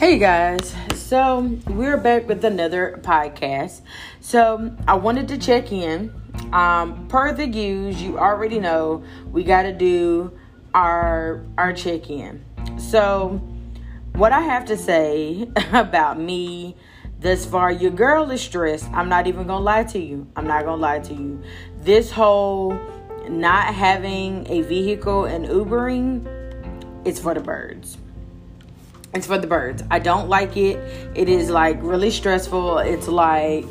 Hey guys, so we're back with another podcast. So I wanted to check in. Um, per the use, you already know we got to do our our check in. So what I have to say about me thus far, your girl is stressed. I'm not even gonna lie to you. I'm not gonna lie to you. This whole not having a vehicle and Ubering, it's for the birds it's for the birds. I don't like it. It is like really stressful. It's like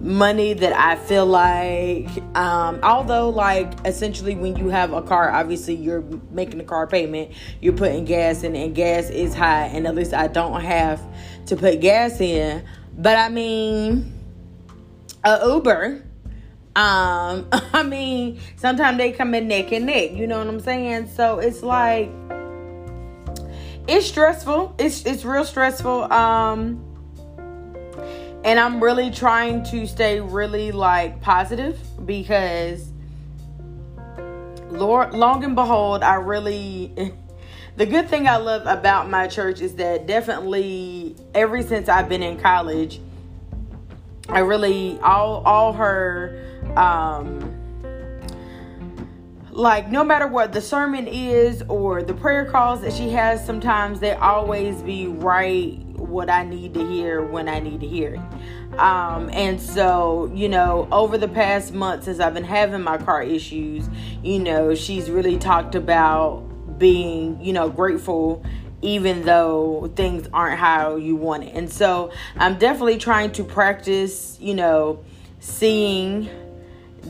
money that I feel like um although like essentially when you have a car obviously you're making a car payment you're putting gas in and gas is high and at least I don't have to put gas in but I mean a Uber um I mean sometimes they come in neck and neck you know what I'm saying so it's like it's stressful. It's it's real stressful. Um and I'm really trying to stay really like positive because Lord long and behold, I really the good thing I love about my church is that definitely ever since I've been in college, I really all all her um like no matter what the sermon is or the prayer calls that she has sometimes they always be right what i need to hear when i need to hear it. Um, and so you know over the past month since i've been having my car issues you know she's really talked about being you know grateful even though things aren't how you want it. And so i'm definitely trying to practice you know seeing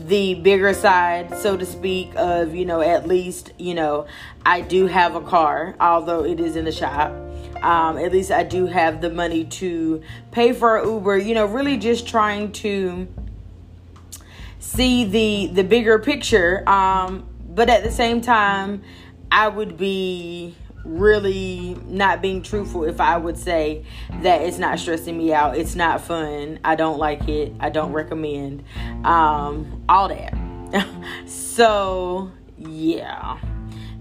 the bigger side, so to speak, of, you know, at least, you know, I do have a car, although it is in the shop. Um, at least I do have the money to pay for Uber, you know, really just trying to see the the bigger picture. Um, but at the same time, I would be really not being truthful if I would say that it's not stressing me out, it's not fun, I don't like it, I don't recommend, um, all that. so, yeah.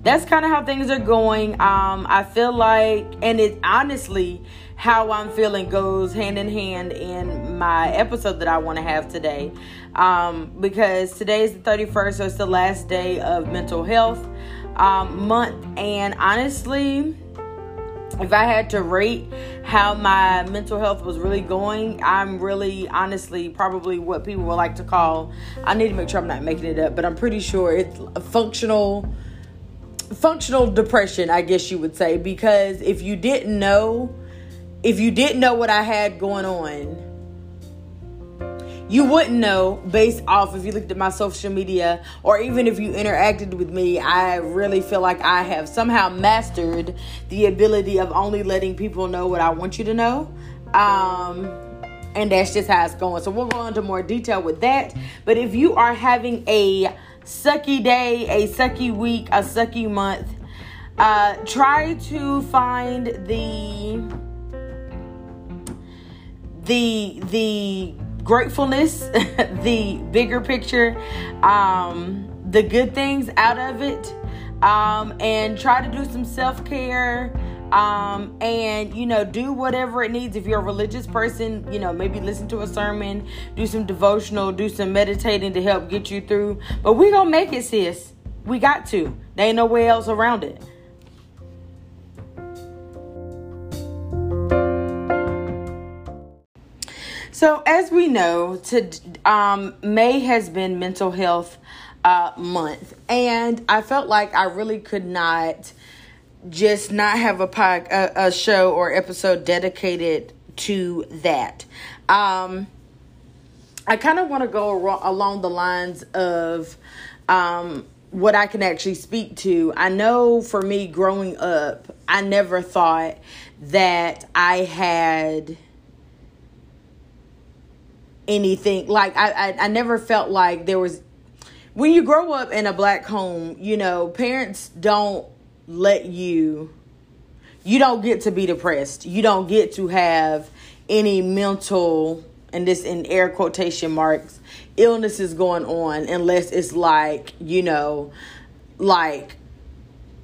That's kind of how things are going. Um, I feel like, and it honestly, how I'm feeling goes hand in hand in my episode that I want to have today. Um, because today is the 31st, so it's the last day of mental health um, month. And honestly, if I had to rate how my mental health was really going, I'm really honestly probably what people would like to call. I need to make sure I'm not making it up, but I'm pretty sure it's a functional functional depression, I guess you would say, because if you didn't know, if you didn't know what I had going on, you wouldn't know based off if you looked at my social media or even if you interacted with me. I really feel like I have somehow mastered the ability of only letting people know what I want you to know. Um, and that's just how it's going. So we'll go into more detail with that. But if you are having a sucky day, a sucky week, a sucky month, uh, try to find the the the gratefulness, the bigger picture, um, the good things out of it, um, and try to do some self care. Um, and you know, do whatever it needs. If you're a religious person, you know, maybe listen to a sermon, do some devotional, do some meditating to help get you through. But we gonna make it, sis. We got to. There ain't no way else around it. So, as we know, to, um, May has been mental health uh, month, and I felt like I really could not just not have a, pod, a, a show or episode dedicated to that. Um, I kind of want to go along the lines of um, what I can actually speak to. I know for me growing up, I never thought that I had anything. Like I, I i never felt like there was when you grow up in a black home you know parents don't let you you don't get to be depressed. You don't get to have any mental and this in air quotation marks illnesses going on unless it's like you know like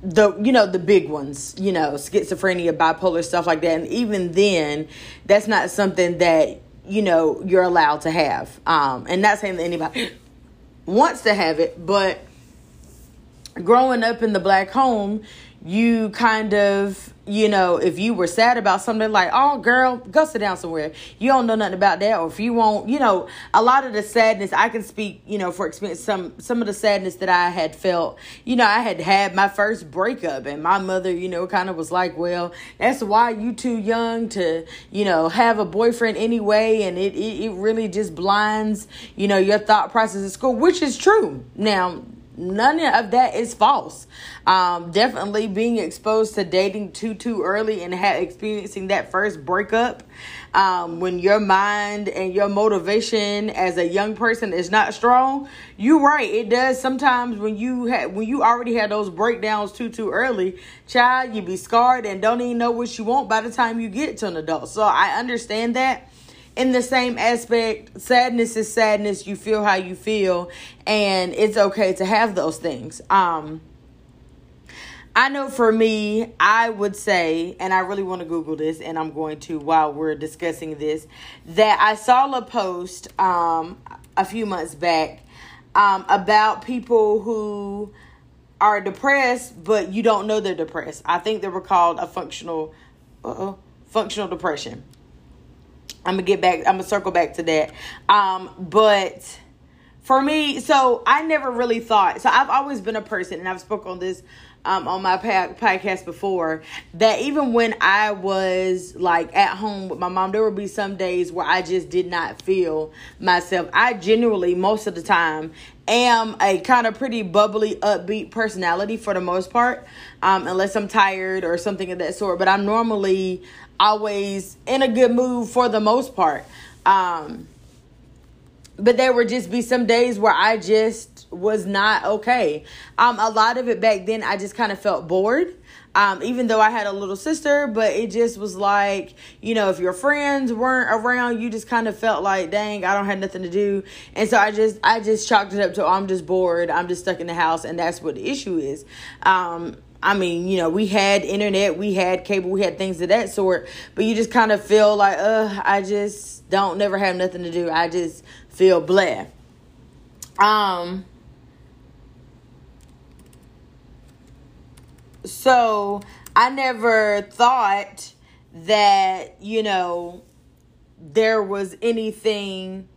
the you know the big ones you know schizophrenia bipolar stuff like that. And even then that's not something that you know you're allowed to have. Um and not saying that anybody wants to have it but growing up in the black home you kind of you know, if you were sad about something like, oh, girl, go sit down somewhere. You don't know nothing about that. Or if you won't, you know, a lot of the sadness, I can speak, you know, for experience, some, some of the sadness that I had felt, you know, I had had my first breakup and my mother, you know, kind of was like, well, that's why you too young to, you know, have a boyfriend anyway. And it, it, it really just blinds, you know, your thought process at school, which is true. Now, none of that is false. Um, definitely being exposed to dating too too early and ha- experiencing that first breakup um, when your mind and your motivation as a young person is not strong. You're right, it does sometimes when you had when you already had those breakdowns too too early, child, you be scarred and don't even know what you want by the time you get to an adult. So I understand that in the same aspect, sadness is sadness. You feel how you feel, and it's okay to have those things. Um, I know for me, I would say, and I really want to Google this, and I'm going to while we're discussing this, that I saw a post um, a few months back um, about people who are depressed, but you don't know they're depressed. I think they were called a functional, uh functional depression. I'm gonna get back. I'm gonna circle back to that. Um, but for me, so I never really thought. So I've always been a person, and I've spoken on this um, on my podcast before that even when I was like at home with my mom, there would be some days where I just did not feel myself. I genuinely, most of the time, am a kind of pretty bubbly, upbeat personality for the most part, um, unless I'm tired or something of that sort. But I'm normally always in a good mood for the most part. Um, but there would just be some days where I just was not okay. Um, a lot of it back then, I just kind of felt bored. Um, even though I had a little sister, but it just was like, you know, if your friends weren't around, you just kind of felt like, dang, I don't have nothing to do. And so I just, I just chalked it up to, oh, I'm just bored. I'm just stuck in the house. And that's what the issue is. Um, I mean, you know, we had internet, we had cable, we had things of that sort, but you just kind of feel like, uh, I just don't never have nothing to do. I just feel blah. Um, so I never thought that, you know, there was anything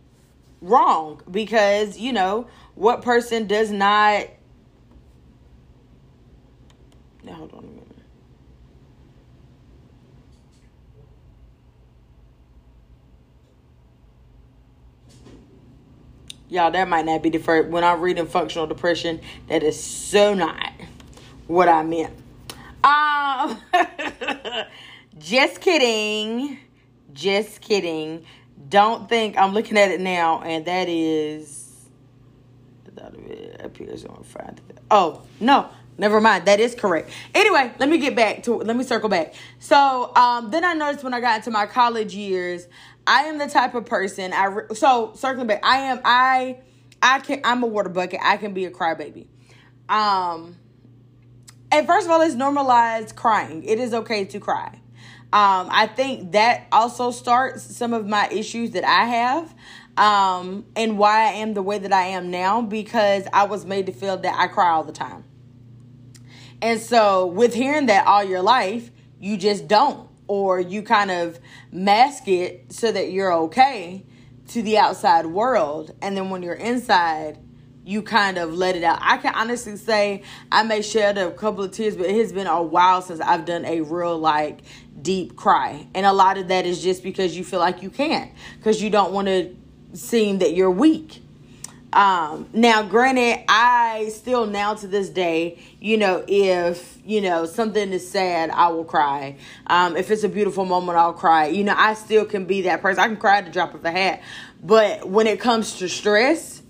wrong because, you know, what person does not now, hold on a minute. Y'all, that might not be the first. When I'm reading functional depression, that is so not what I meant. Um, just kidding. Just kidding. Don't think I'm looking at it now, and that is. That appears on Friday. Oh no, Never mind. That is correct. Anyway, let me get back to let me circle back. So, um, then I noticed when I got into my college years, I am the type of person I re- so circling back. I am I I can I'm a water bucket. I can be a crybaby. Um, and first of all, it's normalized crying. It is okay to cry. Um, I think that also starts some of my issues that I have um, and why I am the way that I am now because I was made to feel that I cry all the time. And so, with hearing that all your life, you just don't, or you kind of mask it so that you're okay to the outside world. And then when you're inside, you kind of let it out. I can honestly say I may shed a couple of tears, but it has been a while since I've done a real, like, deep cry. And a lot of that is just because you feel like you can't, because you don't want to seem that you're weak. Um, now, granted, I still now to this day, you know, if you know something is sad, I will cry. Um, if it's a beautiful moment, I'll cry. You know, I still can be that person. I can cry at the drop of a hat. But when it comes to stress,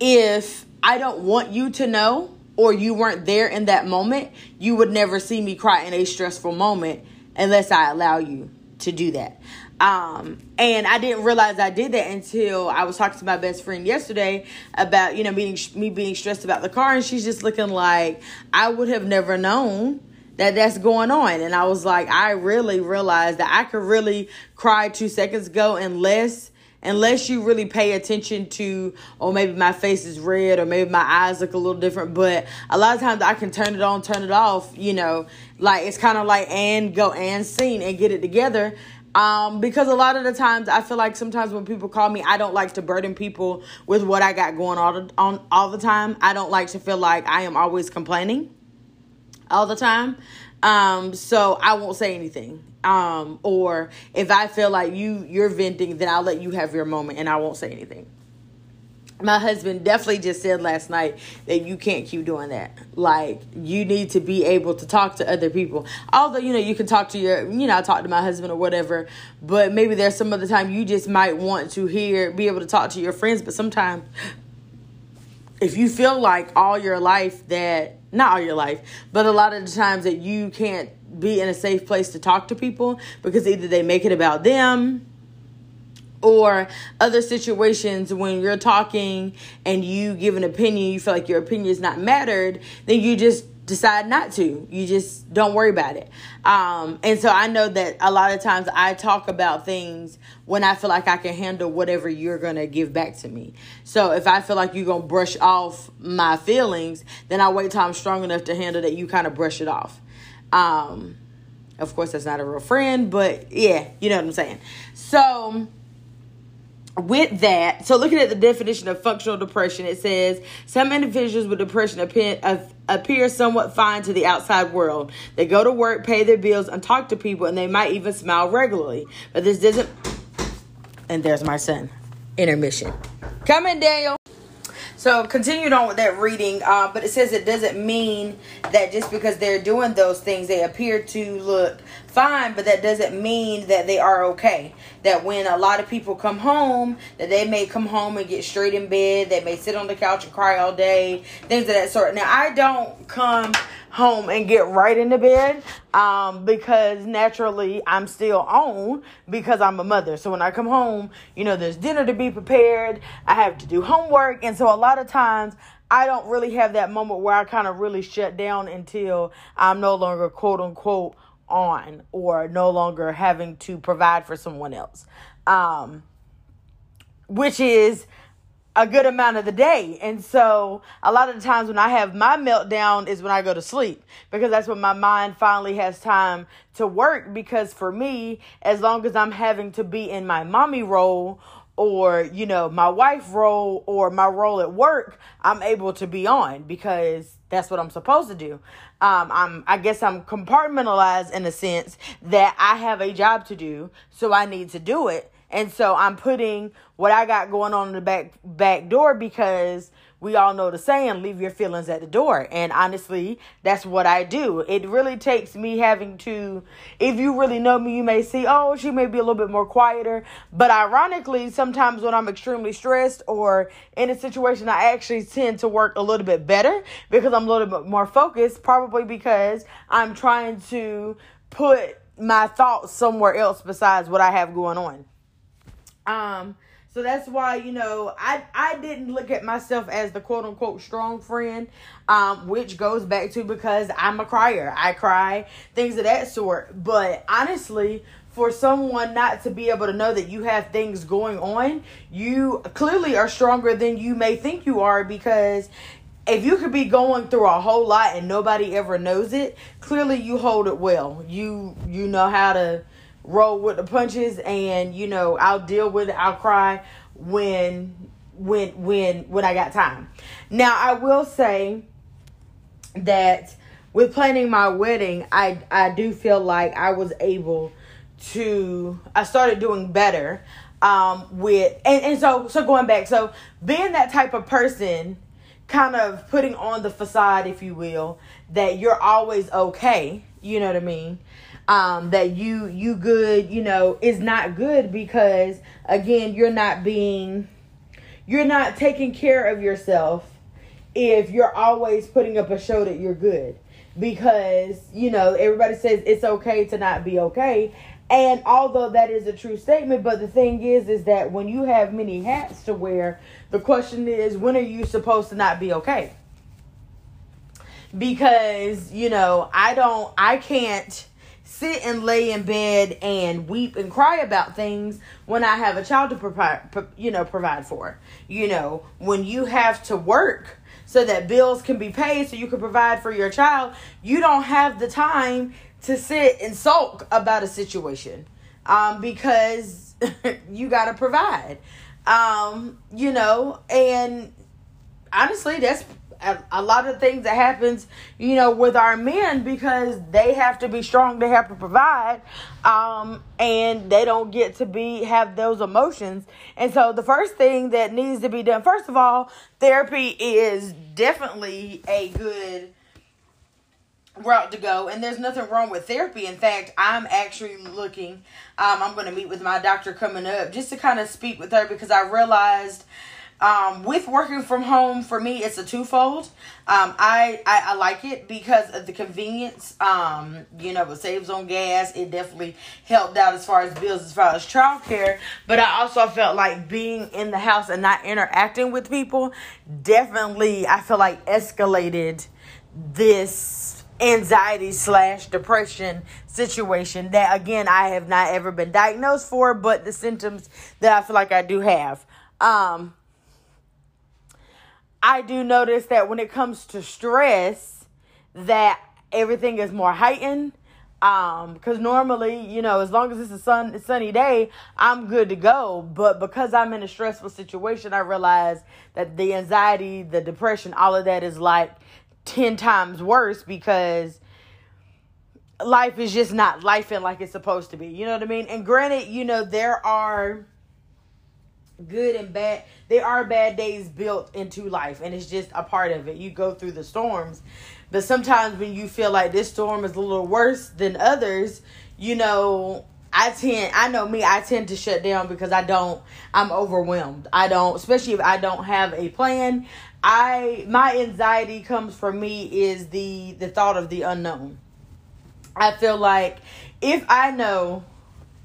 if I don't want you to know or you weren't there in that moment, you would never see me cry in a stressful moment unless I allow you to do that. Um, and I didn't realize I did that until I was talking to my best friend yesterday about, you know, being, me being stressed about the car. And she's just looking like I would have never known that that's going on. And I was like, I really realized that I could really cry two seconds ago unless unless you really pay attention to or oh, maybe my face is red or maybe my eyes look a little different but a lot of times i can turn it on turn it off you know like it's kind of like and go and scene and get it together um, because a lot of the times I feel like sometimes when people call me, I don't like to burden people with what I got going on on all the time. I don't like to feel like I am always complaining all the time. Um, so I won't say anything. Um, or if I feel like you you're venting, then I'll let you have your moment and I won't say anything. My husband definitely just said last night that you can't keep doing that. Like you need to be able to talk to other people. Although you know you can talk to your, you know, I talk to my husband or whatever. But maybe there's some other time you just might want to hear, be able to talk to your friends. But sometimes, if you feel like all your life that not all your life, but a lot of the times that you can't be in a safe place to talk to people because either they make it about them or other situations when you're talking and you give an opinion, you feel like your opinion is not mattered, then you just decide not to. You just don't worry about it. Um, and so I know that a lot of times I talk about things when I feel like I can handle whatever you're going to give back to me. So if I feel like you're going to brush off my feelings, then I wait till I'm strong enough to handle that you kind of brush it off. Um, of course, that's not a real friend, but yeah, you know what I'm saying. So, with that, so looking at the definition of functional depression, it says some individuals with depression appear, uh, appear somewhat fine to the outside world. They go to work, pay their bills, and talk to people, and they might even smile regularly. But this doesn't. And there's my son. Intermission. Come in, Daniel. So continued on with that reading, uh, but it says it doesn't mean that just because they're doing those things, they appear to look fine, but that doesn't mean that they are okay. That when a lot of people come home, that they may come home and get straight in bed, they may sit on the couch and cry all day, things of that sort. Now I don't come home and get right into bed um, because naturally I'm still on because I'm a mother. So when I come home, you know, there's dinner to be prepared, I have to do homework, and so a lot of times I don't really have that moment where I kind of really shut down until I'm no longer quote unquote on or no longer having to provide for someone else. Um, which is a good amount of the day. And so a lot of the times when I have my meltdown is when I go to sleep because that's when my mind finally has time to work because for me, as long as I'm having to be in my mommy role or you know my wife role or my role at work i'm able to be on because that's what i'm supposed to do. Um, i'm i guess i'm compartmentalized in a sense that i have a job to do so i need to do it. And so I'm putting what I got going on in the back back door because we all know the saying, leave your feelings at the door. And honestly, that's what I do. It really takes me having to, if you really know me, you may see, oh, she may be a little bit more quieter. But ironically, sometimes when I'm extremely stressed or in a situation, I actually tend to work a little bit better because I'm a little bit more focused, probably because I'm trying to put my thoughts somewhere else besides what I have going on. Um, so that's why, you know, I I didn't look at myself as the quote unquote strong friend, um, which goes back to because I'm a crier. I cry, things of that sort. But honestly, for someone not to be able to know that you have things going on, you clearly are stronger than you may think you are because if you could be going through a whole lot and nobody ever knows it, clearly you hold it well. You you know how to roll with the punches and you know I'll deal with it I'll cry when when when when I got time. Now I will say that with planning my wedding I I do feel like I was able to I started doing better um with and, and so so going back so being that type of person kind of putting on the facade if you will that you're always okay you know what I mean um, that you you good you know is not good because again you're not being you're not taking care of yourself if you're always putting up a show that you're good because you know everybody says it's okay to not be okay And although that is a true statement, but the thing is, is that when you have many hats to wear, the question is, when are you supposed to not be okay? Because, you know, I don't, I can't sit and lay in bed and weep and cry about things when I have a child to provide, you know, provide for. You know, when you have to work so that bills can be paid so you can provide for your child, you don't have the time to sit and sulk about a situation um, because you got to provide. Um, you know, and honestly, that's a, lot of things that happens, you know, with our men because they have to be strong, they have to provide, um, and they don't get to be have those emotions. And so the first thing that needs to be done, first of all, therapy is definitely a good route to go and there's nothing wrong with therapy in fact i'm actually looking um, i'm going to meet with my doctor coming up just to kind of speak with her because i realized um, with working from home, for me, it's a twofold. Um, I, I, I like it because of the convenience. Um, you know, it saves on gas. It definitely helped out as far as bills, as far as childcare. But I also felt like being in the house and not interacting with people definitely, I feel like, escalated this anxiety slash depression situation that again I have not ever been diagnosed for, but the symptoms that I feel like I do have. Um, I do notice that when it comes to stress, that everything is more heightened. Um, because normally, you know, as long as it's a sun sunny day, I'm good to go. But because I'm in a stressful situation, I realize that the anxiety, the depression, all of that is like ten times worse because life is just not life in like it's supposed to be. You know what I mean? And granted, you know, there are good and bad there are bad days built into life and it's just a part of it you go through the storms but sometimes when you feel like this storm is a little worse than others you know I tend I know me I tend to shut down because I don't I'm overwhelmed. I don't especially if I don't have a plan. I my anxiety comes from me is the the thought of the unknown. I feel like if I know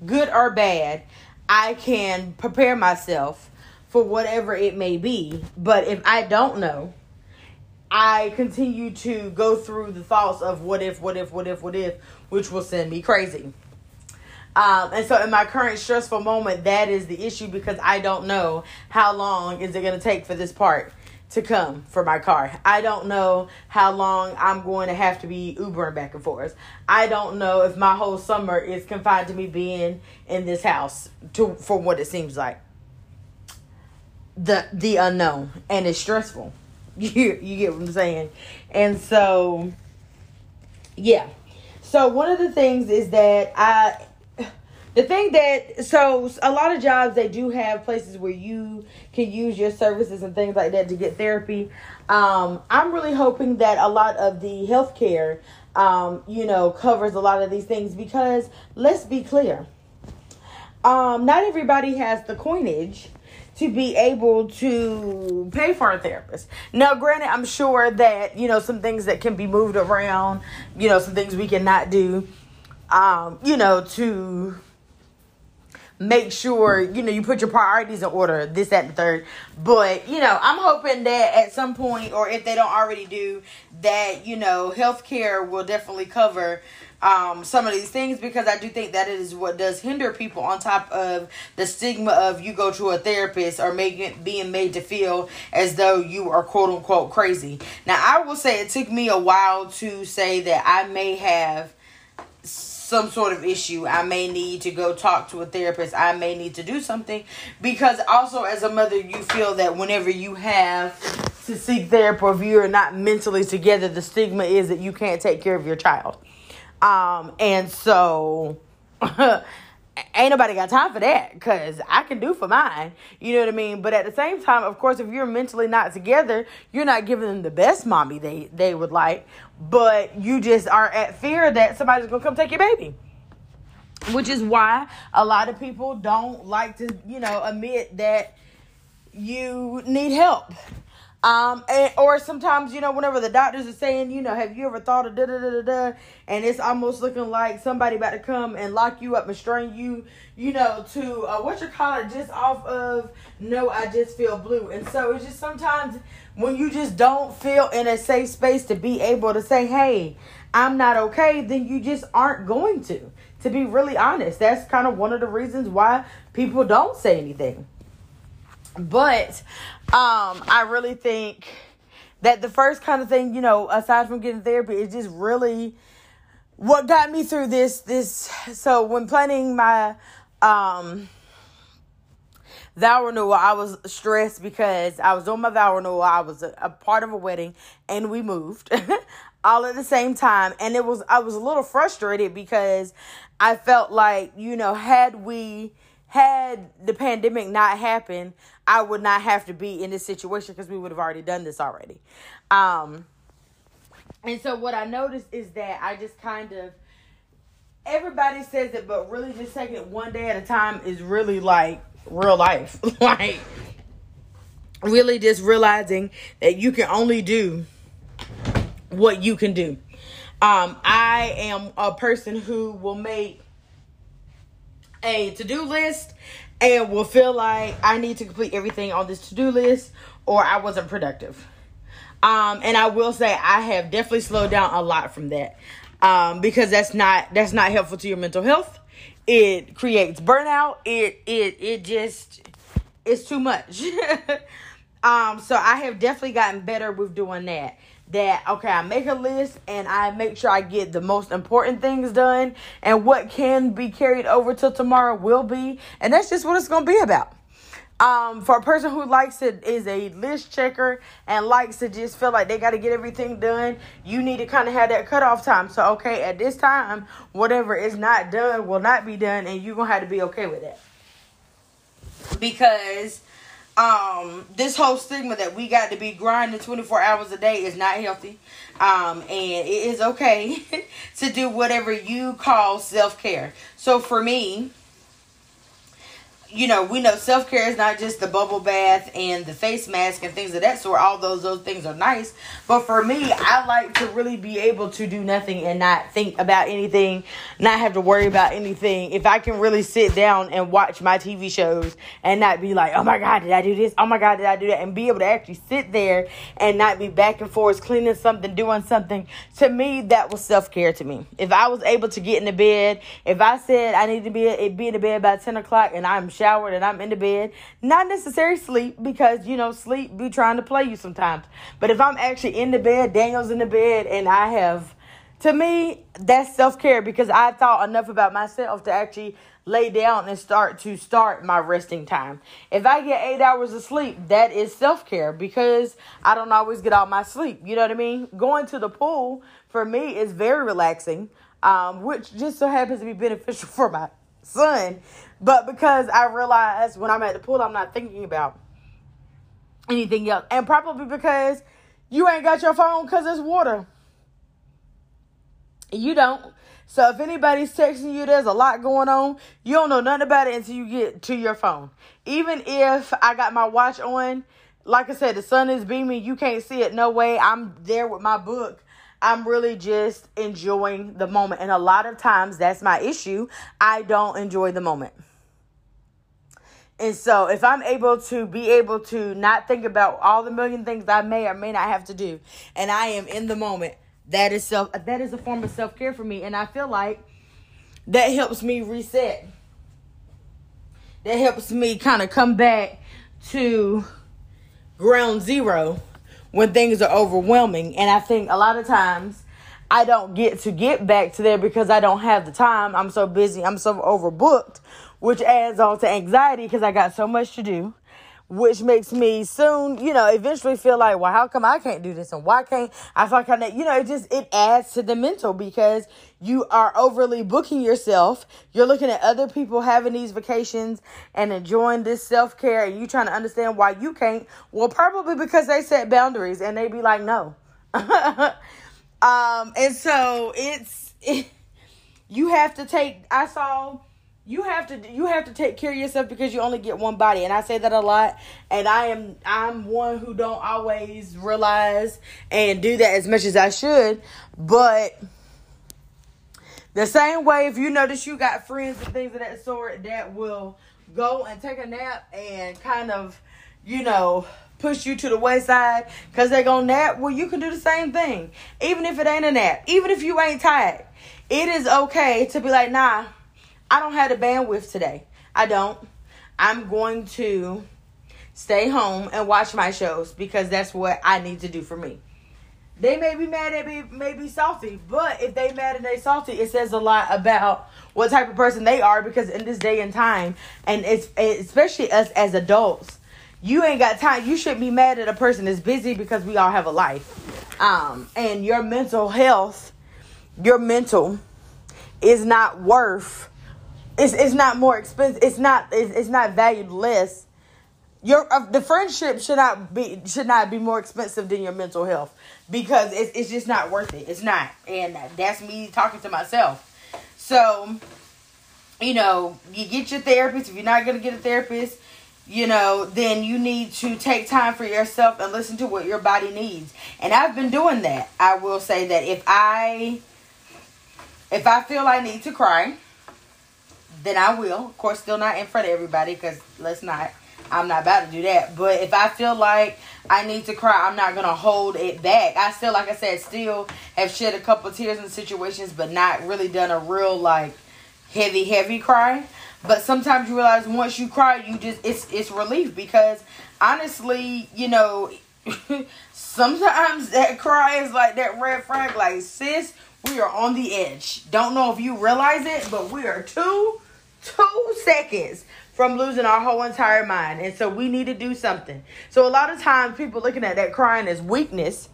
good or bad, I can prepare myself for whatever it may be. But if I don't know, I continue to go through the thoughts of what if, what if, what if, what if, which will send me crazy. Um, and so in my current stressful moment, that is the issue because I don't know how long is it going to take for this part to come for my car. I don't know how long I'm going to have to be Ubering back and forth. I don't know if my whole summer is confined to me being in this house to for what it seems like. The the unknown and it's stressful. You you get what I'm saying? And so yeah. So one of the things is that I the thing that so a lot of jobs they do have places where you can use your services and things like that to get therapy um, i'm really hoping that a lot of the healthcare um, you know covers a lot of these things because let's be clear um, not everybody has the coinage to be able to pay for a therapist. Now, granted, I'm sure that, you know, some things that can be moved around, you know, some things we cannot do, um, you know, to make sure you know you put your priorities in order this that and the third but you know i'm hoping that at some point or if they don't already do that you know healthcare will definitely cover um, some of these things because I do think that it is what does hinder people on top of the stigma of you go to a therapist or making being made to feel as though you are quote unquote crazy. Now I will say it took me a while to say that I may have some sort of issue. I may need to go talk to a therapist. I may need to do something because also as a mother, you feel that whenever you have to seek therapy, or if you're not mentally together, the stigma is that you can't take care of your child. Um, and so ain't nobody got time for that because I can do for mine. You know what I mean? But at the same time, of course, if you're mentally not together, you're not giving them the best mommy they, they would like, but you just are at fear that somebody's gonna come take your baby. Which is why a lot of people don't like to, you know, admit that you need help. Um, and, or sometimes, you know, whenever the doctors are saying, you know, have you ever thought of da da da da da, and it's almost looking like somebody about to come and lock you up and strain you, you know, to uh, what you call it, just off of no, I just feel blue. And so it's just sometimes when you just don't feel in a safe space to be able to say, hey, I'm not okay, then you just aren't going to. To be really honest, that's kind of one of the reasons why people don't say anything. But um, I really think that the first kind of thing, you know, aside from getting therapy, is just really what got me through this. This so when planning my um vow renewal, I was stressed because I was doing my vow renewal. I was a, a part of a wedding, and we moved all at the same time, and it was I was a little frustrated because I felt like you know had we had the pandemic not happened, I would not have to be in this situation because we would have already done this already. Um, and so what I noticed is that I just kind of everybody says it, but really just taking it one day at a time is really like real life. like really just realizing that you can only do what you can do. Um, I am a person who will make a to-do list and will feel like I need to complete everything on this to-do list or I wasn't productive. Um, and I will say I have definitely slowed down a lot from that. Um, because that's not that's not helpful to your mental health. It creates burnout. It it it just it's too much. um, so I have definitely gotten better with doing that that okay i make a list and i make sure i get the most important things done and what can be carried over till tomorrow will be. And that's just what it's going to be about. Um, for a person who likes it is a list checker and likes to just feel like they got to get everything done, you need to kind of have that cutoff time. So, okay, at this time, whatever is not done will not be done, and you're gonna have to be okay with that. Because um, this whole stigma that we got to be grinding 24 hours a day is not healthy. Um, and it is okay to do whatever you call self care. So for me, you know, we know self care is not just the bubble bath and the face mask and things of that sort. All those those things are nice, but for me, I like to really be able to do nothing and not think about anything, not have to worry about anything. If I can really sit down and watch my TV shows and not be like, oh my god, did I do this? Oh my god, did I do that? And be able to actually sit there and not be back and forth cleaning something, doing something. To me, that was self care. To me, if I was able to get in the bed, if I said I need to be be in the bed by ten o'clock and I'm showered and I'm in the bed. Not necessarily sleep because, you know, sleep be trying to play you sometimes. But if I'm actually in the bed, Daniel's in the bed, and I have, to me, that's self care because I thought enough about myself to actually lay down and start to start my resting time. If I get eight hours of sleep, that is self care because I don't always get all my sleep. You know what I mean? Going to the pool for me is very relaxing, um, which just so happens to be beneficial for my son but because I realize when I'm at the pool, I'm not thinking about anything else. And probably because you ain't got your phone because it's water. You don't. So if anybody's texting you, there's a lot going on. You don't know nothing about it until you get to your phone. Even if I got my watch on, like I said, the sun is beaming. You can't see it. No way. I'm there with my book I'm really just enjoying the moment. And a lot of times that's my issue. I don't enjoy the moment. And so if I'm able to be able to not think about all the million things I may or may not have to do and I am in the moment, that is self that is a form of self-care for me and I feel like that helps me reset. That helps me kind of come back to ground zero when things are overwhelming. And I think a lot of times I don't get to get back to there because I don't have the time. I'm so busy. I'm so overbooked, which adds on to anxiety because I got so much to do which makes me soon, you know, eventually feel like, well, how come I can't do this and why can't I feel like I, you know, it just it adds to the mental because you are overly booking yourself. You're looking at other people having these vacations and enjoying this self care, and you trying to understand why you can't. Well, probably because they set boundaries and they be like, no. um, and so it's it, you have to take. I saw you have to you have to take care of yourself because you only get one body. And i say that a lot. And i am i'm one who don't always realize and do that as much as i should. But the same way if you notice you got friends and things of that sort that will go and take a nap and kind of you know push you to the wayside because they're gonna nap well you can do the same thing. Even if it ain't a nap. Even if you ain't tired. It is okay to be like nah I don't have the bandwidth today. I don't. I'm going to stay home and watch my shows because that's what I need to do for me. They may be mad at me, may be salty, but if they mad and they salty, it says a lot about what type of person they are because in this day and time, and it's especially us as adults, you ain't got time. You shouldn't be mad at a person that's busy because we all have a life. Um, and your mental health, your mental is not worth it's it's not more expensive. It's not it's, it's not valued less. Your uh, the friendship should not be should not be more expensive than your mental health because it's it's just not worth it. It's not, and that's me talking to myself. So, you know, you get your therapist. If you're not gonna get a therapist, you know, then you need to take time for yourself and listen to what your body needs. And I've been doing that. I will say that if I if I feel I need to cry, then I will. Of course, still not in front of everybody because let's not. I'm not about to do that. But if I feel like I need to cry, I'm not gonna hold it back. I still, like I said, still have shed a couple tears in situations, but not really done a real like heavy, heavy cry. But sometimes you realize once you cry, you just it's it's relief because honestly, you know, sometimes that cry is like that red flag. Like sis, we are on the edge. Don't know if you realize it, but we are too two seconds from losing our whole entire mind. And so we need to do something. So a lot of times people looking at that crying as weakness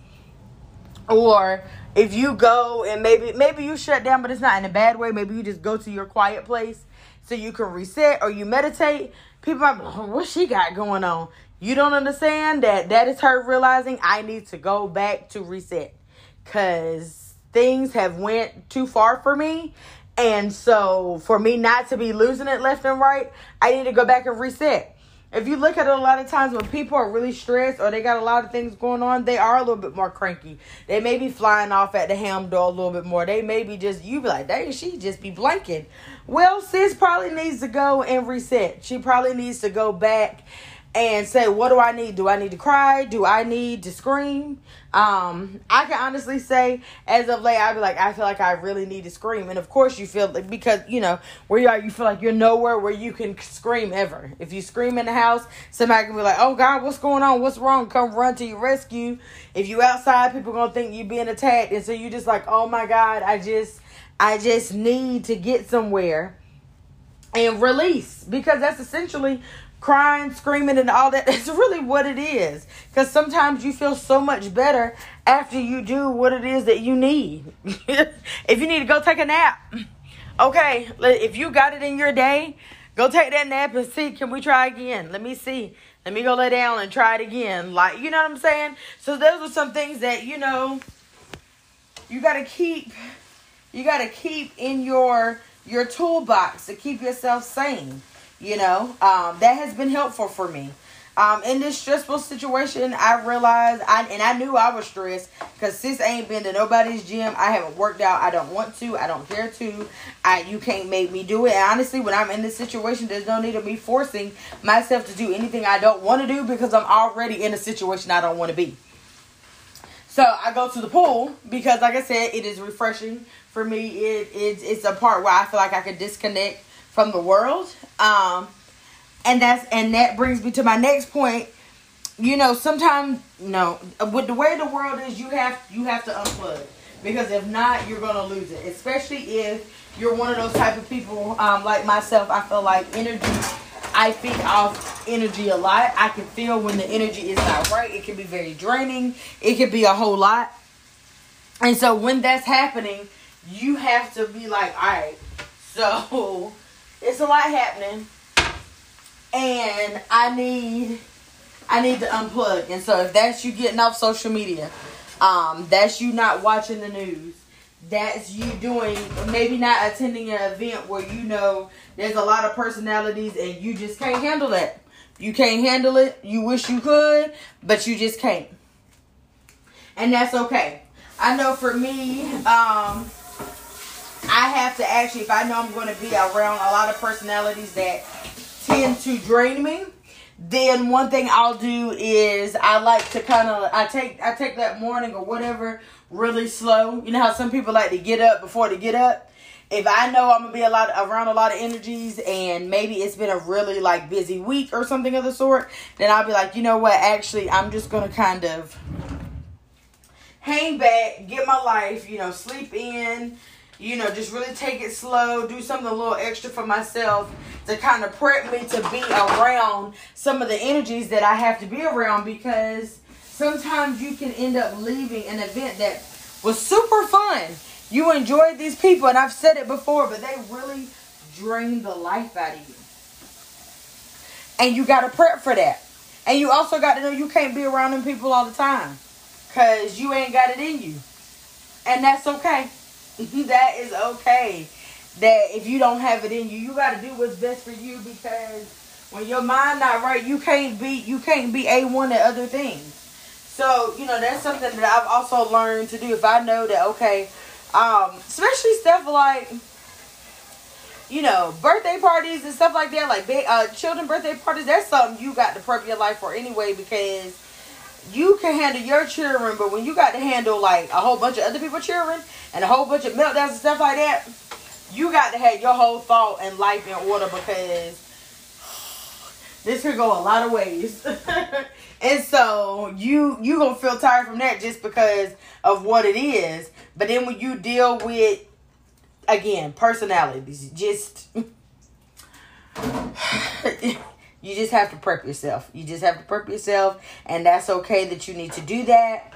or if you go and maybe maybe you shut down but it's not in a bad way maybe you just go to your quiet place so you can reset or you meditate people are like, what she got going on you don't understand that that is her realizing i need to go back to reset because things have went too far for me and so for me not to be losing it left and right, I need to go back and reset. If you look at it a lot of times when people are really stressed or they got a lot of things going on, they are a little bit more cranky. They may be flying off at the handle a little bit more. They may be just you be like, dang, she just be blanking. Well, sis probably needs to go and reset. She probably needs to go back and say, what do I need? Do I need to cry? Do I need to scream? Um, I can honestly say, as of late, I'd be like, I feel like I really need to scream. And of course, you feel like, because, you know, where you are, you feel like you're nowhere where you can scream ever. If you scream in the house, somebody can be like, oh God, what's going on? What's wrong? Come run to your rescue. If you outside, people gonna think you being attacked. And so you just like, oh my God, I just, I just need to get somewhere and release because that's essentially crying, screaming, and all that. That's really what it is. Because sometimes you feel so much better after you do what it is that you need. if you need to go take a nap, okay, if you got it in your day, go take that nap and see, can we try again? Let me see. Let me go lay down and try it again. Like, you know what I'm saying? So those are some things that, you know, you got to keep you got to keep in your your toolbox to keep yourself sane. You know, um, that has been helpful for me. Um, in this stressful situation, I realized I and I knew I was stressed because sis ain't been to nobody's gym. I haven't worked out. I don't want to. I don't care to. I you can't make me do it. And honestly, when I'm in this situation, there's no need of me forcing myself to do anything I don't want to do because I'm already in a situation I don't want to be. So I go to the pool because, like I said, it is refreshing for me. It, it it's a part where I feel like I can disconnect from the world. Um, and that's and that brings me to my next point. You know, sometimes no, with the way the world is, you have you have to unplug because if not, you're gonna lose it. Especially if you're one of those type of people um, like myself. I feel like energy. I feed off energy a lot. I can feel when the energy is not right. It can be very draining. It can be a whole lot. And so when that's happening, you have to be like, all right, so it's a lot happening, and I need I need to unplug. And so if that's you getting off social media, um, that's you not watching the news, that's you doing maybe not attending an event where you know there's a lot of personalities and you just can't handle that. You can't handle it. You wish you could, but you just can't. And that's okay. I know for me, um, I have to actually, if I know I'm going to be around a lot of personalities that tend to drain me, then one thing I'll do is I like to kind of I take I take that morning or whatever really slow. You know how some people like to get up before they get up. If I know I'm gonna be a lot around a lot of energies and maybe it's been a really like busy week or something of the sort, then I'll be like, you know what? Actually, I'm just gonna kind of hang back, get my life, you know, sleep in, you know, just really take it slow, do something a little extra for myself to kind of prep me to be around some of the energies that I have to be around because sometimes you can end up leaving an event that was super fun. You enjoyed these people, and I've said it before, but they really drain the life out of you. And you got to prep for that. And you also got to know you can't be around them people all the time because you ain't got it in you. And that's okay. that is okay. That if you don't have it in you, you got to do what's best for you because when your mind not right, you can't be you can't be a one at other things. So you know that's something that I've also learned to do. If I know that okay, um, especially stuff like you know birthday parties and stuff like that, like uh, children birthday parties. That's something you got to prep your life for anyway because you can handle your children, but when you got to handle like a whole bunch of other people's children and a whole bunch of meltdowns and stuff like that, you got to have your whole thought and life in order because this could go a lot of ways. and so you you gonna feel tired from that just because of what it is. But then when you deal with again personalities, just You just have to prep yourself. You just have to prep yourself, and that's okay that you need to do that.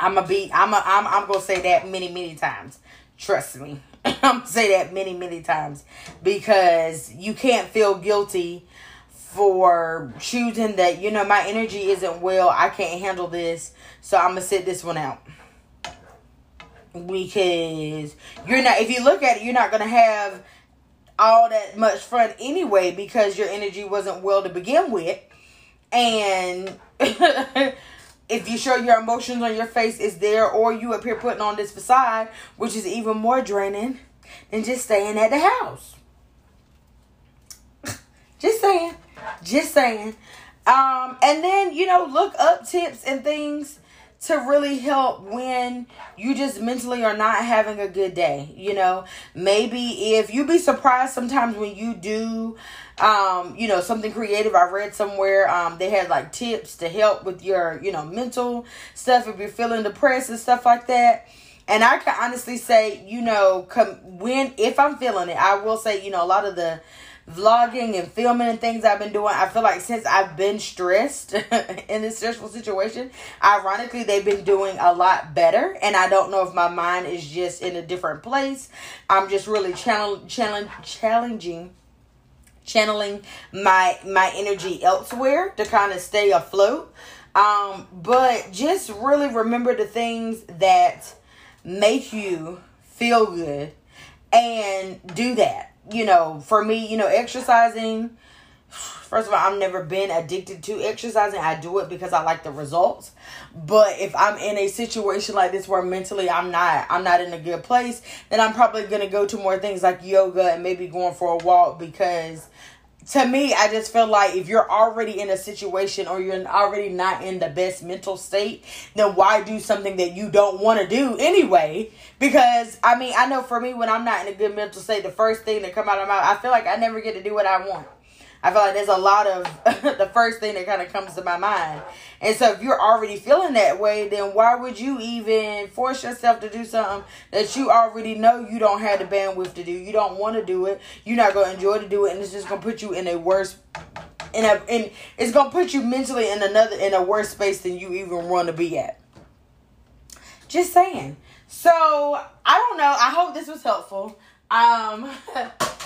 I'm gonna be. I'm. A, I'm. I'm gonna say that many, many times. Trust me. I'm gonna say that many, many times because you can't feel guilty for choosing that. You know, my energy isn't well. I can't handle this, so I'm gonna sit this one out because you're not. If you look at it, you're not gonna have all that much fun anyway because your energy wasn't well to begin with. And if you show your emotions on your face is there or you appear putting on this facade, which is even more draining than just staying at the house. just saying. Just saying. Um, and then, you know, look up tips and things to really help when you just mentally are not having a good day. You know, maybe if you be surprised sometimes when you do, um, you know, something creative. I read somewhere um, they had like tips to help with your, you know, mental stuff if you're feeling depressed and stuff like that. And I can honestly say, you know, come when if I'm feeling it, I will say, you know, a lot of the vlogging and filming and things I've been doing, I feel like since I've been stressed in this stressful situation, ironically, they've been doing a lot better. And I don't know if my mind is just in a different place. I'm just really channel, challenge, challenging channeling my my energy elsewhere to kind of stay afloat um but just really remember the things that make you feel good and do that you know, for me, you know, exercising. First of all, I've never been addicted to exercising. I do it because I like the results. But if I'm in a situation like this where mentally I'm not I'm not in a good place, then I'm probably gonna go to more things like yoga and maybe going for a walk because to me, I just feel like if you're already in a situation or you're already not in the best mental state, then why do something that you don't want to do anyway? Because I mean, I know for me, when I'm not in a good mental state, the first thing that come out of my I feel like I never get to do what I want. I feel like there's a lot of the first thing that kind of comes to my mind. And so if you're already feeling that way, then why would you even force yourself to do something that you already know you don't have the bandwidth to do? You don't want to do it. You're not going to enjoy to do it and it's just going to put you in a worse in a in it's going to put you mentally in another in a worse space than you even want to be at. Just saying. So, I don't know. I hope this was helpful. Um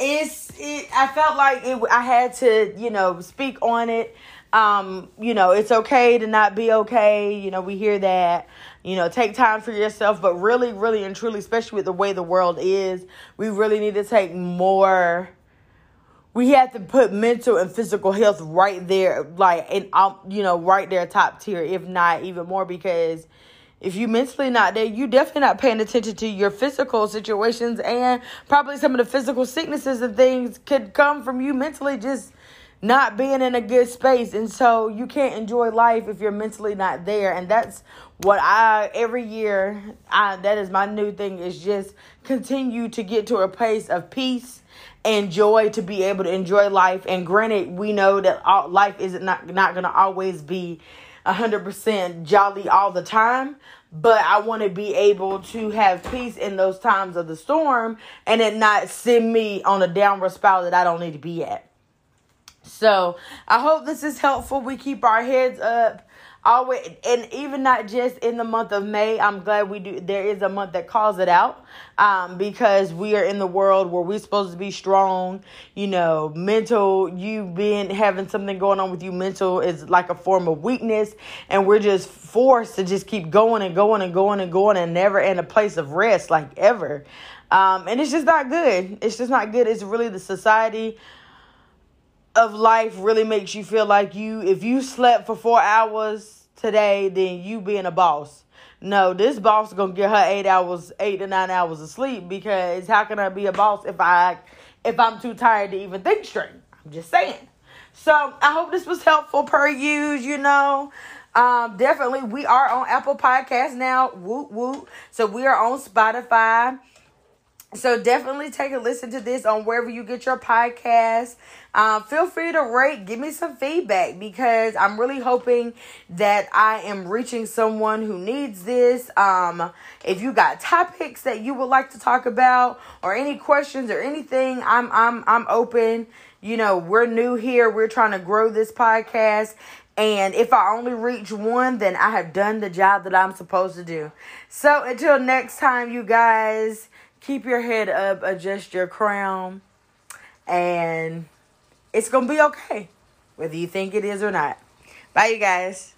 it's it i felt like it i had to you know speak on it. Um you know it's okay to not be okay. You know we hear that. You know, take time for yourself, but really, really and truly, especially with the way the world is, we really need to take more. We have to put mental and physical health right there, like and um, you know, right there top tier, if not even more, because if you mentally not there, you definitely not paying attention to your physical situations, and probably some of the physical sicknesses and things could come from you mentally just not being in a good space. And so you can't enjoy life if you're mentally not there. And that's what i every year i that is my new thing is just continue to get to a place of peace and joy to be able to enjoy life. And granted we know that all, life is not not to always be 100% jolly all the time but I want to be able to have peace in those times of the storm and it not send me on a downward spiral that I don't need to be at. So I hope this is helpful. We keep our heads up. Always, and even not just in the month of May. I'm glad we do. There is a month that calls it out, um, because we are in the world where we're supposed to be strong. You know, mental. You being having something going on with you, mental is like a form of weakness, and we're just forced to just keep going and going and going and going, and never in a place of rest, like ever. Um, and it's just not good. It's just not good. It's really the society of life really makes you feel like you if you slept for four hours today then you being a boss. No this boss gonna get her eight hours eight to nine hours of sleep because how can i be a boss if i if i'm too tired to even think straight? I'm just saying. So i hope this was helpful per use you know. Um definitely we are on apple podcast now. Woot woot. So we are on spotify. So definitely take a listen to this on wherever you get your podcast. Um, feel free to rate, give me some feedback because I'm really hoping that I am reaching someone who needs this. Um, if you got topics that you would like to talk about or any questions or anything, I'm I'm I'm open. You know, we're new here. We're trying to grow this podcast. And if I only reach one, then I have done the job that I'm supposed to do. So until next time, you guys keep your head up, adjust your crown, and it's going to be okay, whether you think it is or not. Bye, you guys.